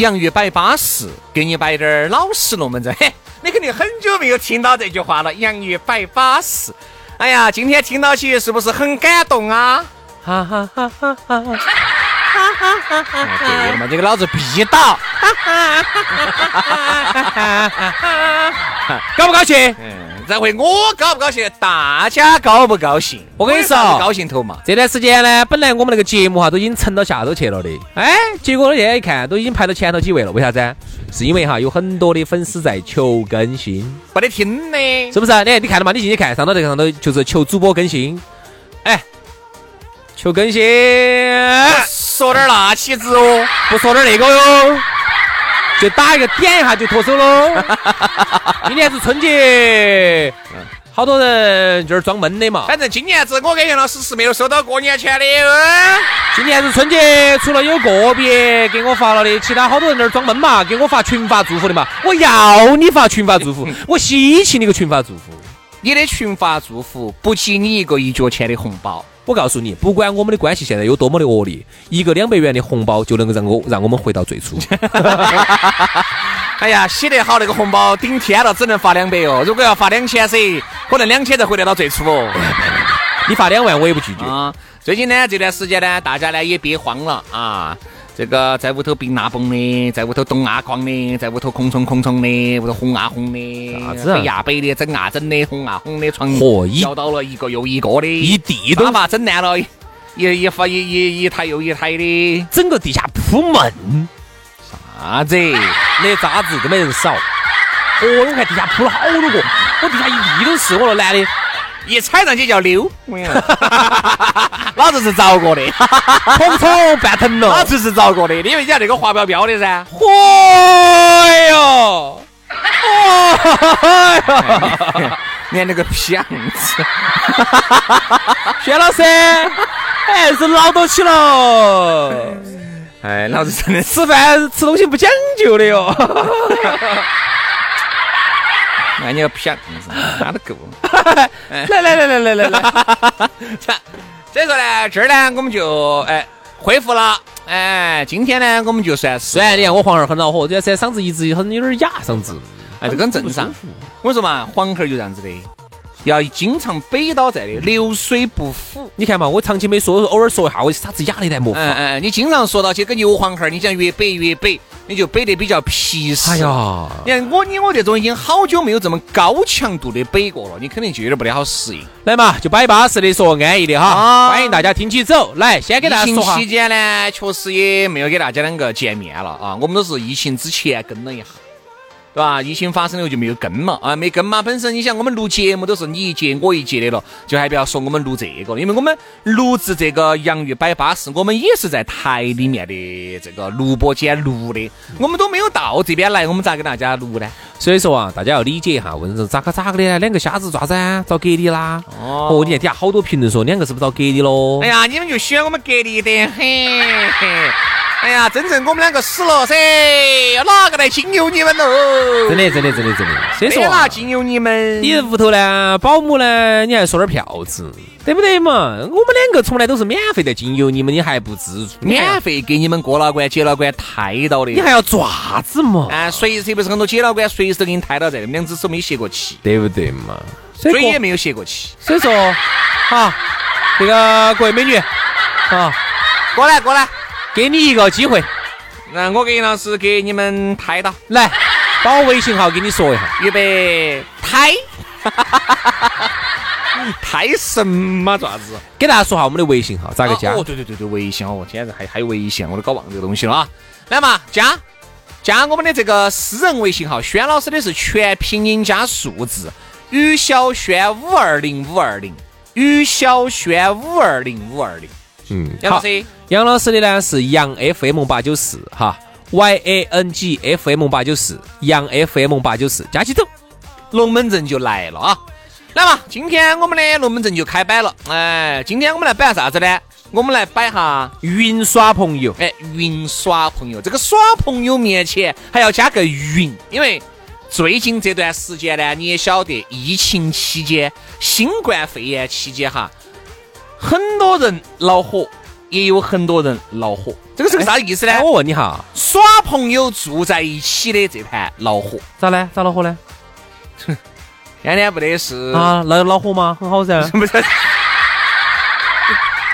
洋芋摆巴适，给你摆点儿老实龙门阵。嘿，你肯定很久没有听到这句话了。洋芋摆巴适，哎呀，今天听到起是不是很感动啊？哈哈哈哈哈！哈哈哈哈哈！对嘛，这个老子必倒。高不高兴？嗯，这回我高不高兴？大家高不高兴？我跟你说，高兴头嘛。这段时间呢，本来我们那个节目哈都已经沉到下头去了的，哎，结果现在一看，都已经排到前头几位了。为啥子？是因为哈有很多的粉丝在求更新，没得听的，是不是？你你看到嘛？你进去看，上头这个上头就是求主播更新，哎，求更新，说点那起子哦，不说点那个哟。就打一个点一下就脱手喽。今年是春节，好多人就是装闷的嘛。反正今年子我跟杨老师是没有收到过年钱的。今年是春节，除了有个别给我发了的，其他好多人在那装闷嘛，给我发群发祝福的嘛。我要你发群发祝福，我稀奇你个群发祝福。你的群发祝福不及你一个一角钱的红包。我告诉你，不管我们的关系现在有多么的恶劣，一个两百元的红包就能够让我让我们回到最初。哎呀，写得好，那个红包顶天了，只能发两百哦。如果要发两千噻，可能两千才回得到最初哦。你发两万我也不拒绝啊。最近呢，这段时间呢，大家呢也别慌了啊。这个在屋头冰啊崩的，在屋头冻啊哐的，在屋头空冲空冲的，屋头红啊红的，啥子？北啊背的，整啊整的，红啊红的，床摇到了一个又一个的，一地都把整烂了，一一发一一一台又一台的，整个地下铺闷，啥子？那渣子都没人扫。哦，我看地下铺了好多个，我地下一地都是，我说男的。一踩上去叫溜，老子是着 过的，红草半疼了，老子是着过的，因为人家那个滑标标的噻。嚯哟，嚯，你看那个屁样子，薛老师哎是老多起了。哎，老子真的吃饭吃东西不讲究的哟。那你个屁，那都够。来来来来来来来，所以说呢，这儿呢我们就哎恢复了。哎，今天呢我们就算是，虽然你看我黄儿很恼火，这这嗓子一直很有点哑，嗓子，哎，这很正常。我说嘛，黄孩儿就这样子的。要经常背到在的，流水不腐。你看嘛，我长期没说，偶尔说一下，我啥子哑的来没法。嗯嗯，你经常说到去跟牛黄孩，你讲越背越背，你就背得比较皮实。哎呀，你看我你我这种已经好久没有这么高强度的背过了，你肯定就有点不得好适应。来嘛，就摆巴适的说，安逸的哈。欢迎大家听起走。来，先给大家说期间呢，确实也没有给大家两个见面了啊。我们都是疫情之前跟了一下。对吧？疫情发生了就没有跟嘛啊，没跟嘛。本身你想，我们录节目都是你一节我一节的了，就还不要说我们录这个，因为我们录制这个洋芋摆巴士，我们也是在台里面的这个录播间录的，我们都没有到这边来，我们咋给大家录呢？所以说啊，大家要理解一下，问是咋个咋个的？两个瞎子抓子啊，遭隔离啦？哦，你看底下好多评论说两个是不是找隔离喽？哎呀，你们就喜欢我们隔离的很。哎呀，真正我们两个死了噻，哪个来经由你们喽？真的，真的，真的，真的。谁说哪经由你们？你屋头呢？保姆呢？你还收点票子，对不对嘛？我们两个从来都是免费的经由你们，你还不知足？免费给你们过老关、接老关抬到的，你还要爪子嘛？啊，随时不是很多接老关，随时都给你抬到这，两只手没歇过气，对不对嘛？嘴也没有歇过气。所以说，好，这个各位美女，啊，过来，过来。给你一个机会，那我给杨老师给你们拍到，来，把我微信号给你说一下。预备拍。拍 什么，爪子！给大家说下我们的微信号，咋个加？哦，对对对对，微信哦，天在还还有微信，我都搞忘这个东西了啊！来嘛，加加我们的这个私人微信号，轩老师的是全拼音加数字，于小轩五二零五二零，于小轩五二零五二零。嗯，杨老师，杨老师的呢是杨 FM 八九四哈，Y A N G F M 八九四，杨 F M 八九四，加起走，龙门阵就来了啊！来嘛，今天我们的龙门阵就开摆了。哎，今天我们来摆啥子呢？我们来摆下云耍朋友。哎，云耍朋友，这个耍朋友面前还要加个云，因为最近这段时间呢，你也晓得，疫情期间、新冠肺炎期间哈，很多人恼火，也有很多人恼火。这个是个啥意思呢？我问你哈，耍朋友住在一起的这盘恼火，咋呢？咋恼火呢？天天不得事啊，那恼火吗？很好噻，不是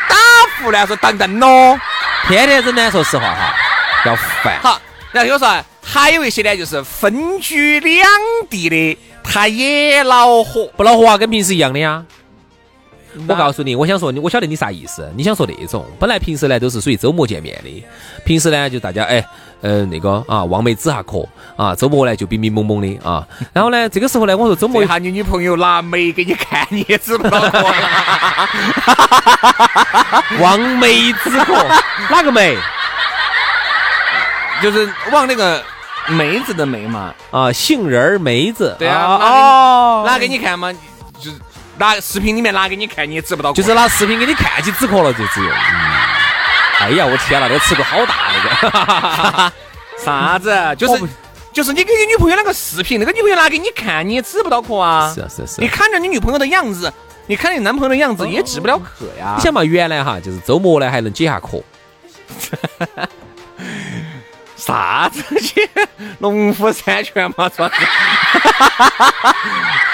打胡乱说当灯咯，天天整呢，说实话哈，要烦。好，然后有说还有一些呢，就是分居两地的，他也恼火，不恼火啊，跟平时一样的呀。我告诉你，我想说你，我晓得你啥意思。你想说那种，本来平时呢都是属于周末见面的，平时呢就大家哎，呃那个啊望梅止下渴啊，周末呢就冰冰蒙蒙的啊。然后呢这个时候呢，我说周末一下你女朋友拿梅给你看，你也止不到渴。望梅止渴，哪个梅？就是望那个梅子的梅嘛。啊，杏仁儿梅子。对啊。哦。拿给你看嘛，就是。拿视频里面拿给你看，你也止不到，就是拿视频给你看起止渴了，就只有。哎呀，我天哪，那个尺度好大那个。啥子？就是就是你给你女朋友那个视频，那个女朋友拿给你看，你也止不到渴啊。是啊是啊是。你看着你女朋友的样子，你看你男朋友的样子，也止不了渴呀。你想嘛，原来哈，就是周末呢还能解下渴。啥子去？农夫山泉嘛，算是。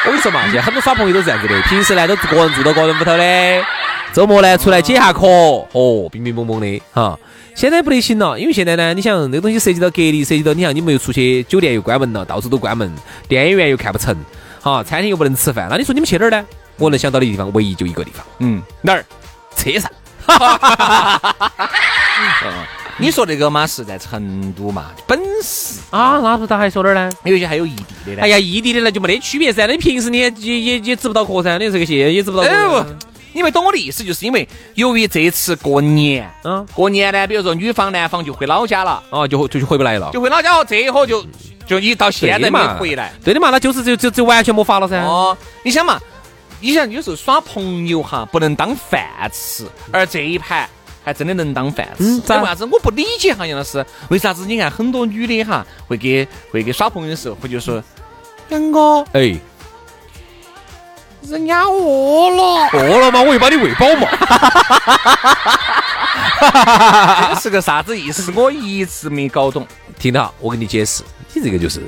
我跟你说嘛，现在很多耍朋友都是这样子的，平时呢都个人住到个人屋头的，周末呢出来解下渴，哦，冰冰蒙蒙的哈。现在不得行了，因为现在呢，你想那个东西涉及到隔离，涉及到你像你们又出去，酒店又关门了，到处都关门，电影院又看不成，哈，餐厅又不能吃饭，那你说你们去哪儿呢？我能想到的地方，唯一就一个地方，嗯，哪儿？车上。你说那个嘛是在成都嘛，本市啊，那不咋还说哪儿呢？有些还有异地的呢。哎呀，异地的那就没得区别噻。那平时你也也也止不到渴噻，你这个些也止不到。哎不，你们懂我的意思，就是因为由于这次过年，嗯，过年呢，比如说女方男方就回老家了，哦，就就就回不来了，就回老家哦，这一伙就就你到现在没回来。对的嘛，那就是就就就完全没法了噻。哦，你想嘛，你想有时候耍朋友哈，不能当饭吃，而这一盘。还真的能当饭吃，为啥子？我不理解哈，杨老师，为啥子？你看很多女的哈，会给会给耍朋友的时候，会就说杨哥，哎，人家饿了，饿了吗？我又把你喂饱嘛。这是个啥子意思？我一直没搞懂。听到？我给你解释，你这个就是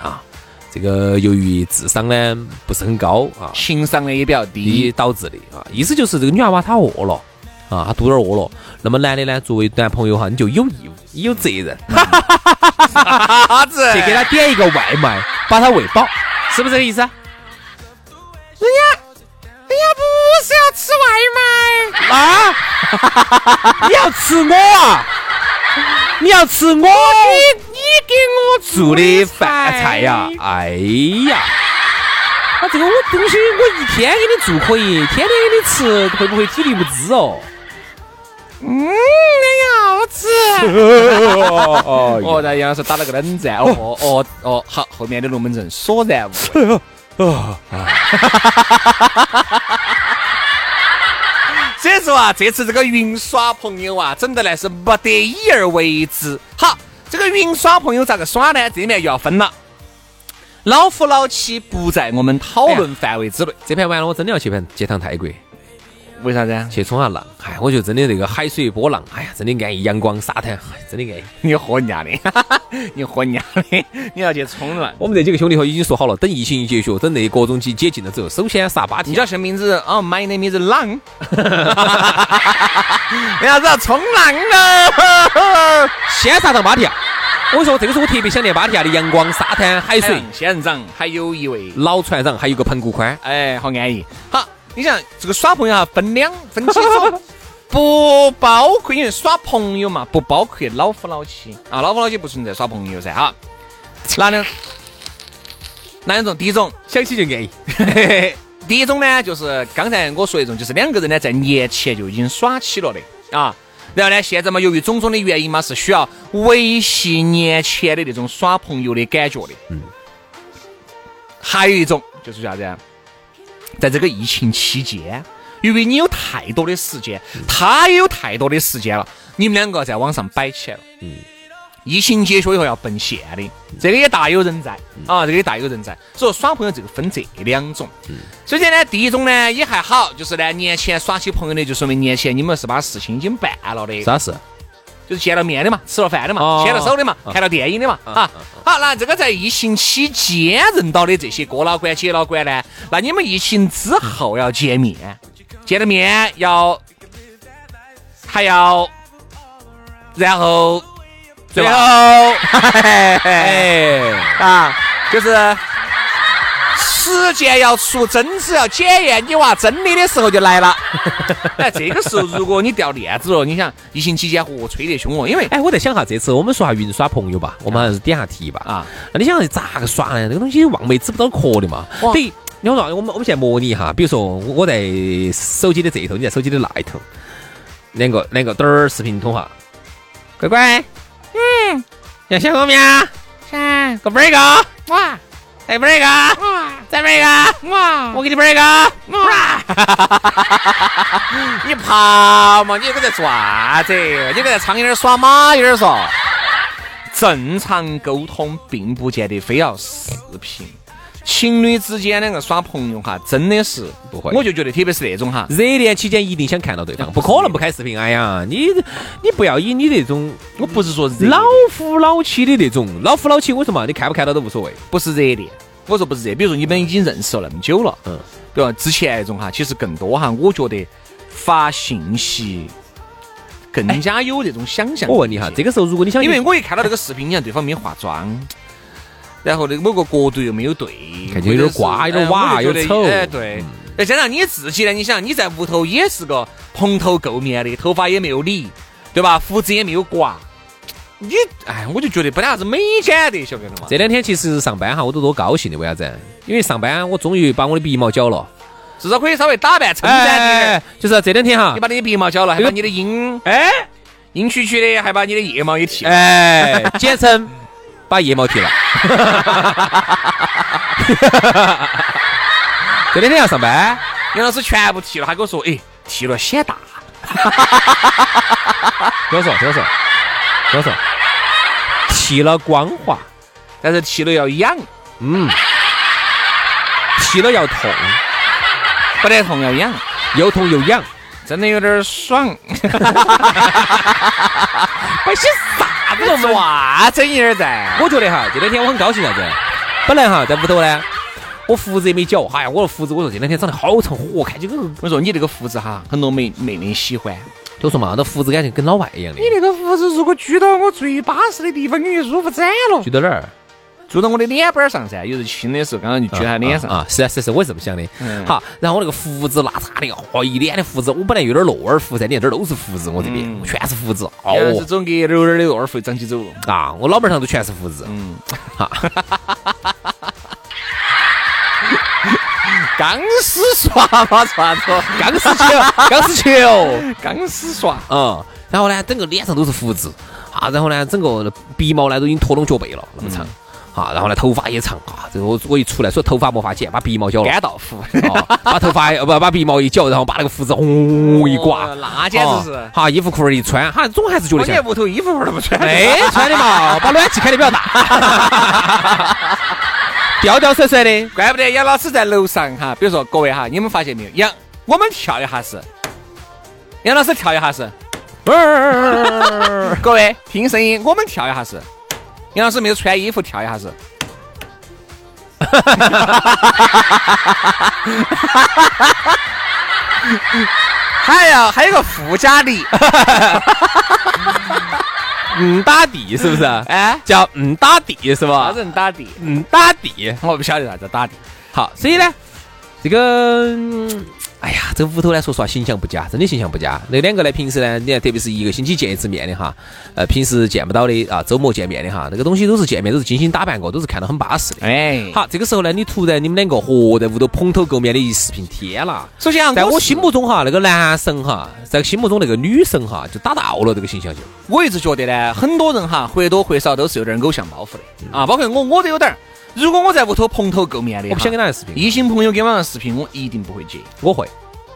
啊，这个由于智商呢不是很高啊，情商呢也比较低导致的啊。意思就是这个女娃娃她饿了。啊，他肚儿饿了，那么男的呢？作为男朋友哈，你就有义务，你有责任，啥子？去给他点一个外卖，把他喂饱，是不是这个意思？人家，人家不是要吃外卖啊！你要吃我啊？你要吃我？你你给我做的饭菜呀？哎呀！那这个我东西我一天给你做可以，天天给你吃，会不会体力不支哦？嗯，要吃。哦，然杨老师打了个冷战。哦哦哦，好，后面的龙门阵索然无。哦。所以说啊，这次这个云耍朋友啊，整的来是不得已而为之。好，这个云耍朋友咋个耍呢？这里面又要分了。老夫老妻不在我们讨论范围之内。这盘完了，我真的要去盘去趟泰国。为啥子啊？去冲下浪，哎，我觉得真的那个海水波浪，哎呀，真的安逸，阳光沙滩，哎真的安逸。你喝人家 的，你喝人家的，你要去冲浪。我们这几个兄弟伙已经说好了，等疫情一结束，等那各种解解禁了之后，首先杀巴提雅。你叫什么名字？哦，My name is 浪。为啥子要冲浪呢？先杀到巴提雅。我说，这个是我特别想念巴提亚的阳光、沙滩、海水、仙人掌，还有一位老船长，还有个盆骨宽。哎，好安逸。好，你想这个耍朋友啊，分两分几种，不包括因为耍朋友嘛，不包括老夫老妻啊，老夫老妻不存在耍朋友噻。哈，哪两哪两种？第一种想起就安逸。第一种呢，就是刚才我说一种，就是两个人呢在年前就已经耍起了的啊。然后呢，现在嘛，由于种种的原因嘛，是需要维系年前的那种耍朋友的感觉的。嗯。还有一种就是啥子啊？在这个疫情期间，因为你有太多的时间，他也有太多的时间了，你们两个在网上摆起来了。嗯。疫情结束以后要奔现的，这个也大有人在啊，这个也大有人在。所以耍朋友这个分这两种。首先呢，第一种呢也还好，就是呢年前耍起朋友的，就说明年前你们是把事情已经办了的。啥事？就是见了面的嘛，吃了饭的嘛，牵了手的嘛，看了电影的嘛。啊，好，那这个在疫情期间认到的这些哥老倌、姐老倌呢，那你们疫情之后要见面，见了面要还要，然后。最后，哎。啊，就是时间要出真子要检验你娃真理的时候就来了。哎，这个时候如果你掉链子了，你想疫情期间嚯吹得凶哦，因为哎，我在想哈，这次我们说下云耍朋友吧，我们还是点下题吧啊。那你想咋个耍呢？这个东西望梅止不到渴的嘛。对，你说我们我们现在模拟一下，比如说我在手机的这一头，你在手机的那一头，两个两个嘚儿视频通话，乖乖。嗯，要想我啊？想，给本一个，哇，再玩一个，哇，再玩一个，哇，我给你玩一个，哇，你爬嘛？你这个在做啥子？你个在苍蝇儿耍马蝇儿嗦？正常沟通并不见得非要视频。情侣之间两个耍朋友哈，真的是不会，我就觉得特别是那种哈，热恋期间一定想看到对方，不可能不开视频。哎呀，你你不要以你那种，我不是说老夫老妻的那种，老夫老妻，我说嘛，你看不看到都无所谓，不是热恋。我说不是热，比如说你们已经认识了那么久了，嗯，对吧？之前那种哈，其实更多哈，我觉得发信息更加有这种想象。我问你哈，这个时候如果你想，因为我一看到这个视频，你看对方没化妆。然后那个某个角度又没有对，看起有点瓜，有点瓦，有点丑。哎，对。再加上你自己呢，你想你在屋头也是个蓬头垢面的，头发也没有理，对吧？胡子也没有刮。你哎，我就觉得不得啥子美感的，晓得吗？这两天其实上班哈，我都多高兴的，为啥子？因为上班我终于把我的鼻毛剪了，至少可以稍微打扮称赞点。就是这两天哈，你把你的鼻毛剪了，还把你的阴哎阴曲曲的，还把你的腋毛也剃了，哎，简称。把腋毛剃了，这两天要上班，杨老师全部剃了，他跟我说，哎，剃了显大。听我说，听我说，听我说，剃了光滑，但是剃了要痒，嗯，剃了要痛，不得痛要痒，又痛又痒，真的有点爽。还写啥子了嘛？整一点在。我觉得哈，这两天我很高兴啥子？本来哈在屋头呢，我胡子也没剪。哎呀，我的胡子，我说这两天长得好长，我看这个。我说你这个胡子哈，很多妹妹妹喜欢。就说嘛，那胡子感觉跟老外一样的。你那个胡子如果锯到我最巴适的地方，你就舒服惨了。锯到哪儿？住到我的脸板上噻，有时亲的时候，刚刚就举他脸上啊，是啊是是，我是这么想的。好，然后我那个胡子拉碴的，哦，一脸的胡子，我本来有点络耳胡噻，你看这儿都是胡子，我这边全是胡子。哦，这种给溜溜的络耳胡长起走了啊，我脑门上都全是胡子。嗯，哈，钢丝刷嘛，啥子？钢丝球，钢丝球，钢丝刷。嗯，然后呢，整个脸上都是胡子啊，然后呢，整个鼻毛呢都已经拖拢脚背了，那么长。啊，然后呢，头发也长啊，这个我我一出来，说头发没法剪，把鼻毛剪了。干道夫，把头发不把鼻毛一剪，然后把那个胡子轰一刮，那简直是。好，衣服裤儿一穿，哈，总还是觉得像。屋头衣服裤儿都不穿。没穿的嘛，把暖气开的比较大。吊吊甩甩的，怪不得杨老师在楼上哈。比如说各位哈，你们发现没有？杨，我们跳一下是杨老师跳一下是，各位听声音，我们跳一下是。杨老师没有穿衣服，跳一下是。还要还有个附加的，嗯打地是不是？哎，叫嗯打地是啥吧？子人打的？嗯打地。我不晓得啥子打的。好，所以呢，这个，嗯哎呀，这屋头呢，说实话形象不佳，真的形象不佳。那两个呢，平时呢，你看，特别是一个星期见一次面的哈，呃，平时见不到的啊，周末见面的哈，那个东西都是见面都是精心打扮过，都是看到很巴适的。哎，好，这个时候呢，你突然你们两个嚯在屋头蓬头垢面的一视频，天啦！首先啊，在我心目中哈，那个男神哈，在心目中那个女神哈，就达到了这个形象就。我一直觉得呢，很多人哈或多或少都是有点偶像包袱的啊，包括我，我都有点儿。如果我在屋头蓬头垢面的，我不想跟他视频，异性朋友给我上视频，我一定不会接。我会，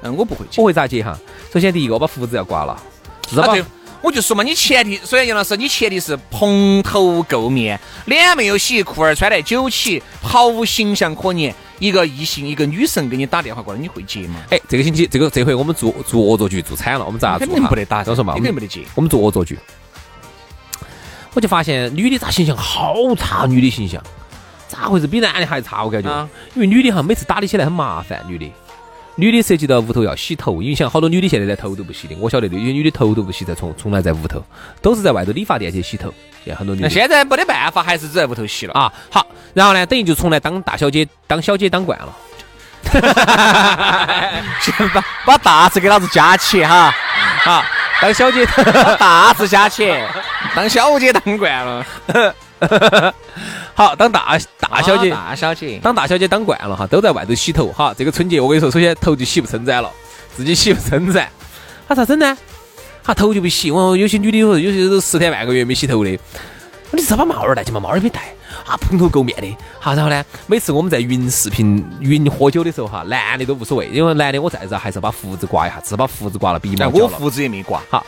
嗯，我不会接我。会咋接哈？首先第一个，我把胡子要刮了，至少啊，我就说嘛，你前提，首先杨老师，你前提是蓬头垢面，脸没有洗，裤儿穿得九起，毫无形象可言。一个异性，一个女神给你打电话过来，你会接吗？哎，这个星期这个这回我们做做恶作剧做惨了，我们咋？肯定不得打，我说嘛，肯定不得接。我们做恶作剧，我就发现女的咋形象好差，女的形象咋回事？比男的还差，我感觉啊，因为女的哈每次打理起来很麻烦，女的。女的涉及到屋头要洗头，因为像好多女的现在连头都不洗的，我晓得的，有些女的头都不洗，在从从来在屋头，都是在外头理发店去洗头。现在很多女的那现在没得办法，还是只在屋头洗了。啊，好，然后呢，等于就从来当大小姐、当小姐当惯了。先把把大字给老子加起哈，好，当小姐，把大字加起，当小姐当惯了。好，当大大小姐，啊大小姐，当大小姐当惯了哈，都在外头洗头哈。这个春节我跟你说，首先头就洗不撑展了，自己洗不撑展，他咋整呢？他头就不洗，我有些女的有有些都十天半个月没洗头的，你至少把帽儿戴起嘛，帽儿也没戴啊，蓬头垢面的。好，然后呢，每次我们在云视频、云喝酒的时候哈，男的都无所谓，因为男的我再咋还是要把胡子刮一下，至少把胡子刮了，鼻毛但我。胡子也没刮。好，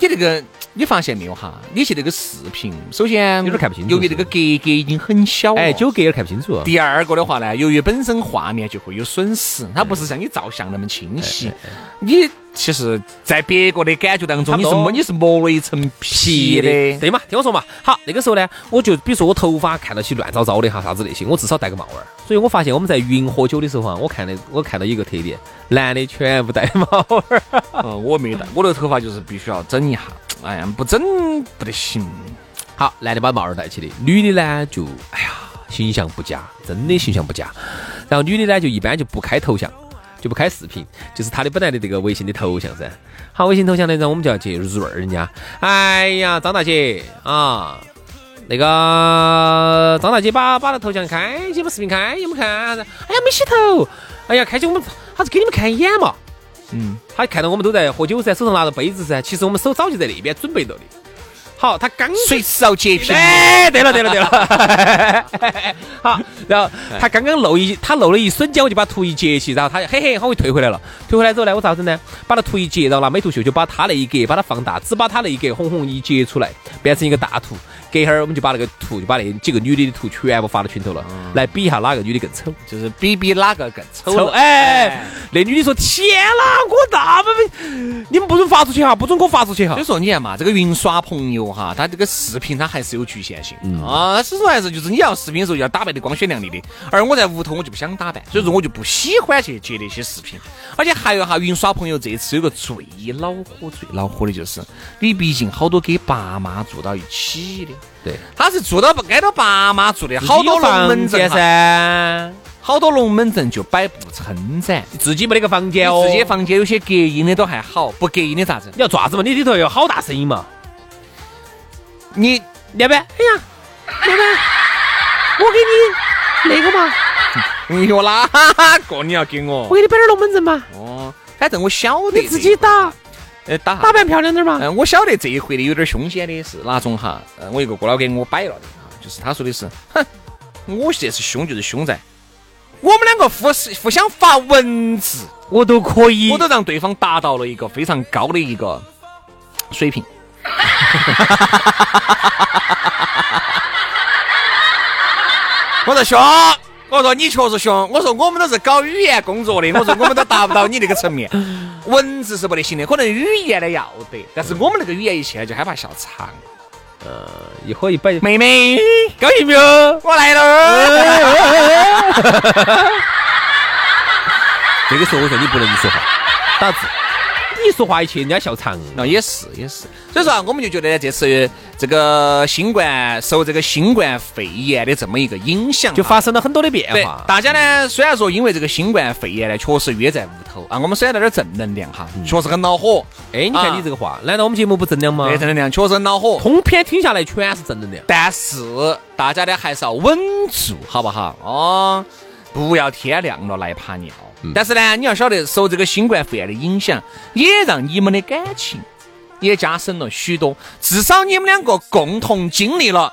你这个你发现没有哈？你去那个视频，首先有点看不清楚由于这个格格已经很小哎，九格有点看不清楚。第二个的话呢，由于本身画面就会有损失，它不是像你照相那么清晰。你其实，在别个的感觉当中，你是差不多磨你是磨了一层皮的。对嘛？听我说嘛。好，那个时候呢，我就比如说我头发看到起乱糟糟的哈，啥子那些，我至少戴个帽儿。所以我发现我们在云喝酒的时候哈，我看的我看到一个特点，男的全部戴帽儿。嗯，我没戴，我的头发就是必须要整一下。哎呀，不整不得行。好，男的把帽儿戴起的，女的呢就哎呀形象不佳，真的形象不佳。然后女的呢就一般就不开头像，就不开视频，就是他的本来的这个微信的头像噻。好，微信头像呢，然后我们就要去润儿人家。哎呀，张大姐啊，那个张大姐把把那头像开起，把视频开，有没有看？哎呀，没洗头。哎呀，开起我们，他是给你们看一眼嘛。嗯，他看到我们都在喝酒噻，手上拿着杯子噻，其实我们手早就在那边准备了的。好，他刚随时要截屏。哎，对了对了对了，好，然后他刚刚漏一，他漏了一瞬间，我就把图一截起，然后他嘿嘿，好，我退回来了。退回来之后呢，我咋整呢？把那图一截，然后拿美图秀秀把他那一格把它放大，只把他那一格红红一截出来，变成一个大图。隔一会儿我们就把那个图，就把那几个女的的图全部发到群头了，来比一下哪个女的更丑。就是比比哪个更丑丑。哎，那女的说：“天哪，我那么没，你们不准发出去哈，不准给我发出去哈所以。说，你看嘛，这个云耍朋友哈，它这个视频它还是有局限性、嗯啊。它始终还是就是你要视频的时候要打扮的光鲜亮丽的，而我在屋头我就不想打扮，所以说我就不喜欢去接那些视频。而且还有哈，云耍朋友这次有个最恼火、最恼火的就是，你毕竟好多跟爸妈住到一起的，对，他是住到挨到爸妈住的，好多龙门阵，噻，好多龙门阵就摆不撑噻。自己没得个房间哦，自己房间有些隔音的都还好，不隔音的咋子？你要爪子嘛？你里头有好大声音嘛？你要不然，哎呀，要不然我给你那个嘛，你说哪个你要给我我？给你摆点龙门阵嘛，哦，反正我晓得你自己打，呃打打扮漂亮点嘛。嗯，我晓得这一回的有点凶险的是哪种哈？呃，我一个哥老给我摆了的哈，就是他说的是，哼，我这是凶就是凶在我们两个互是互相发文字，我都可以我都让对方达到了一个非常高的一个水平。我说凶，我说你确实凶，我说我们都是搞语言工作的，我说我们都达不到你那个层面，文字是不得行的，可能语言呢要得，但是我们那个语言一去就害怕笑场。呃一喝一杯，妹妹，高兴没有？我来了。这个时候我说你不能说话，打字。你一说话一去，人家笑场。那也是也是，所以说啊，我们就觉得这次这个新冠受这个新冠肺炎的这么一个影响啊，就发生了很多的变化。大家呢，虽然说因为这个新冠肺炎呢，确实约在屋头啊，我们虽然带点正能量哈，确实很恼火。哎，你看啊你这个话，难道我们节目不正能量吗对，？正能量确实很恼火。通篇听下来全是正能量。但是大家呢还是要稳住，好不好？哦，不要天亮了来爬尿。但是呢，你要晓得，受这个新冠肺炎的影响，也让你们的感情也加深了许多。至少你们两个共同经历了，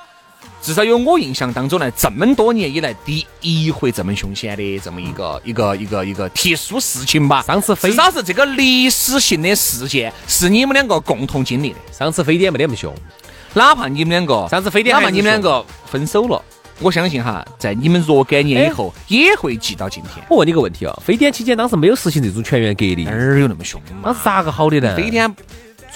至少有我印象当中呢，这么多年以来第一回这么凶险的这么一个一个一个一个特殊事情吧。上次非至少是这个历史性的事件，是你们两个共同经历的。上次非典没得那么凶，哪怕你们两个，上次非典哪怕你们两个分手了，我相信哈，在你们若干年以后也会记到今天。我问你个问题啊，非典期间当时没有实行这种全员隔离哪，儿有那么凶嘛当？时咋个好的呢？非典，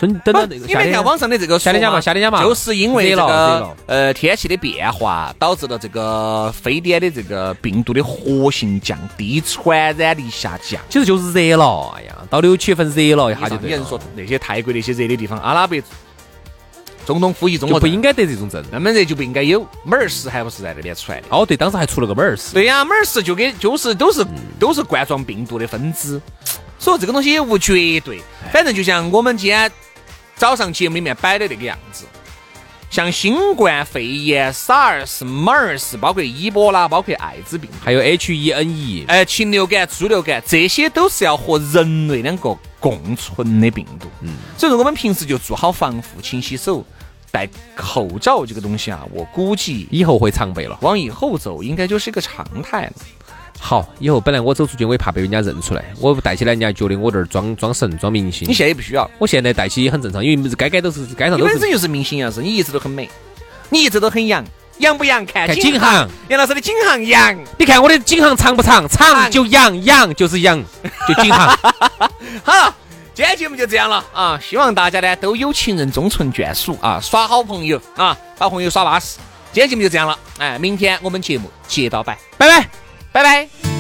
春等你没看网上的这个夏天家嘛说夏天家嘛就是因为这个呃天气的变化，导致了这个非典的这个病毒的活性降低，传染力下降。其实就是热了，哎呀，到六七月份热了一下就对了你人说那些泰国那些热的地方，阿拉伯中东呼吸综合症就不应该得这种症。那么热就不应该有，门儿氏还不是在那边出来的。哦，对，当时还出了个门儿是。对呀，门儿氏就跟就是都是都是冠状病毒的分支，所以这个东西也无绝对。反正就像我们今天早上节目里面摆的那个样子，像新冠肺炎、SARS、MERS，包括伊波拉，包括艾滋病，还有 H1N1，哎，禽流感、猪流感，这些都是要和人类两个共存的病毒。嗯，所以说我们平时就做好防护，勤洗手，戴口罩这个东西啊，我估计以后会常备了。往以后走，应该就是一个常态了。好，以后本来我走出去，我也怕被人家认出来，我戴起来人家觉得我这儿装装神装明星你。现在也不需要，我现在戴起也很正常，因为街街都是街上都是本身就是明星样式，你一直都很美，你一直都很洋，洋不洋看看景景行。杨老师的景行洋。你看我的景行长不长？长就洋，洋就是洋，就景行。好，今天节目就这样了啊！希望大家呢都有情人终成眷属啊，耍好朋友啊，把朋友耍巴适。今天节目就这样了，哎，明天我们节目接到摆，拜拜。拜拜。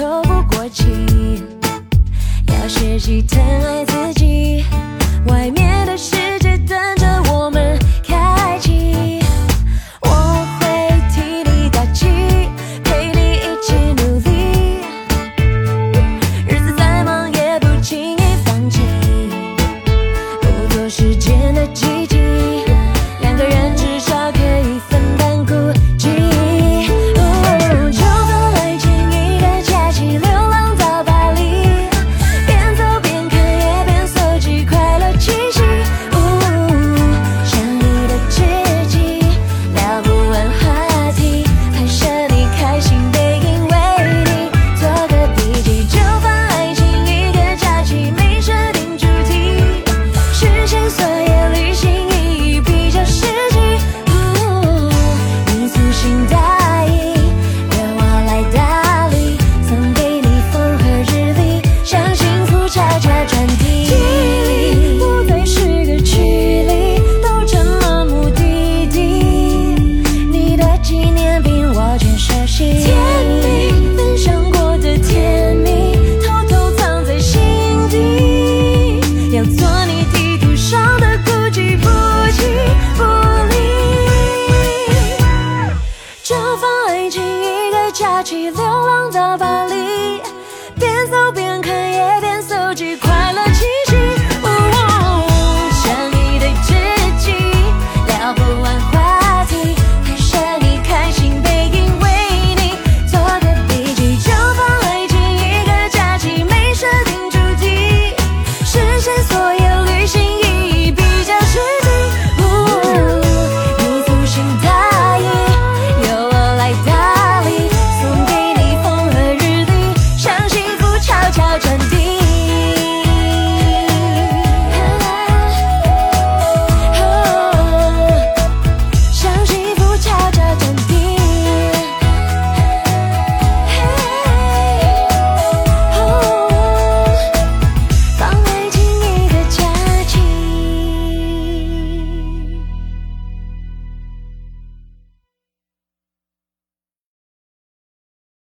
透不过气，要学习疼爱自己。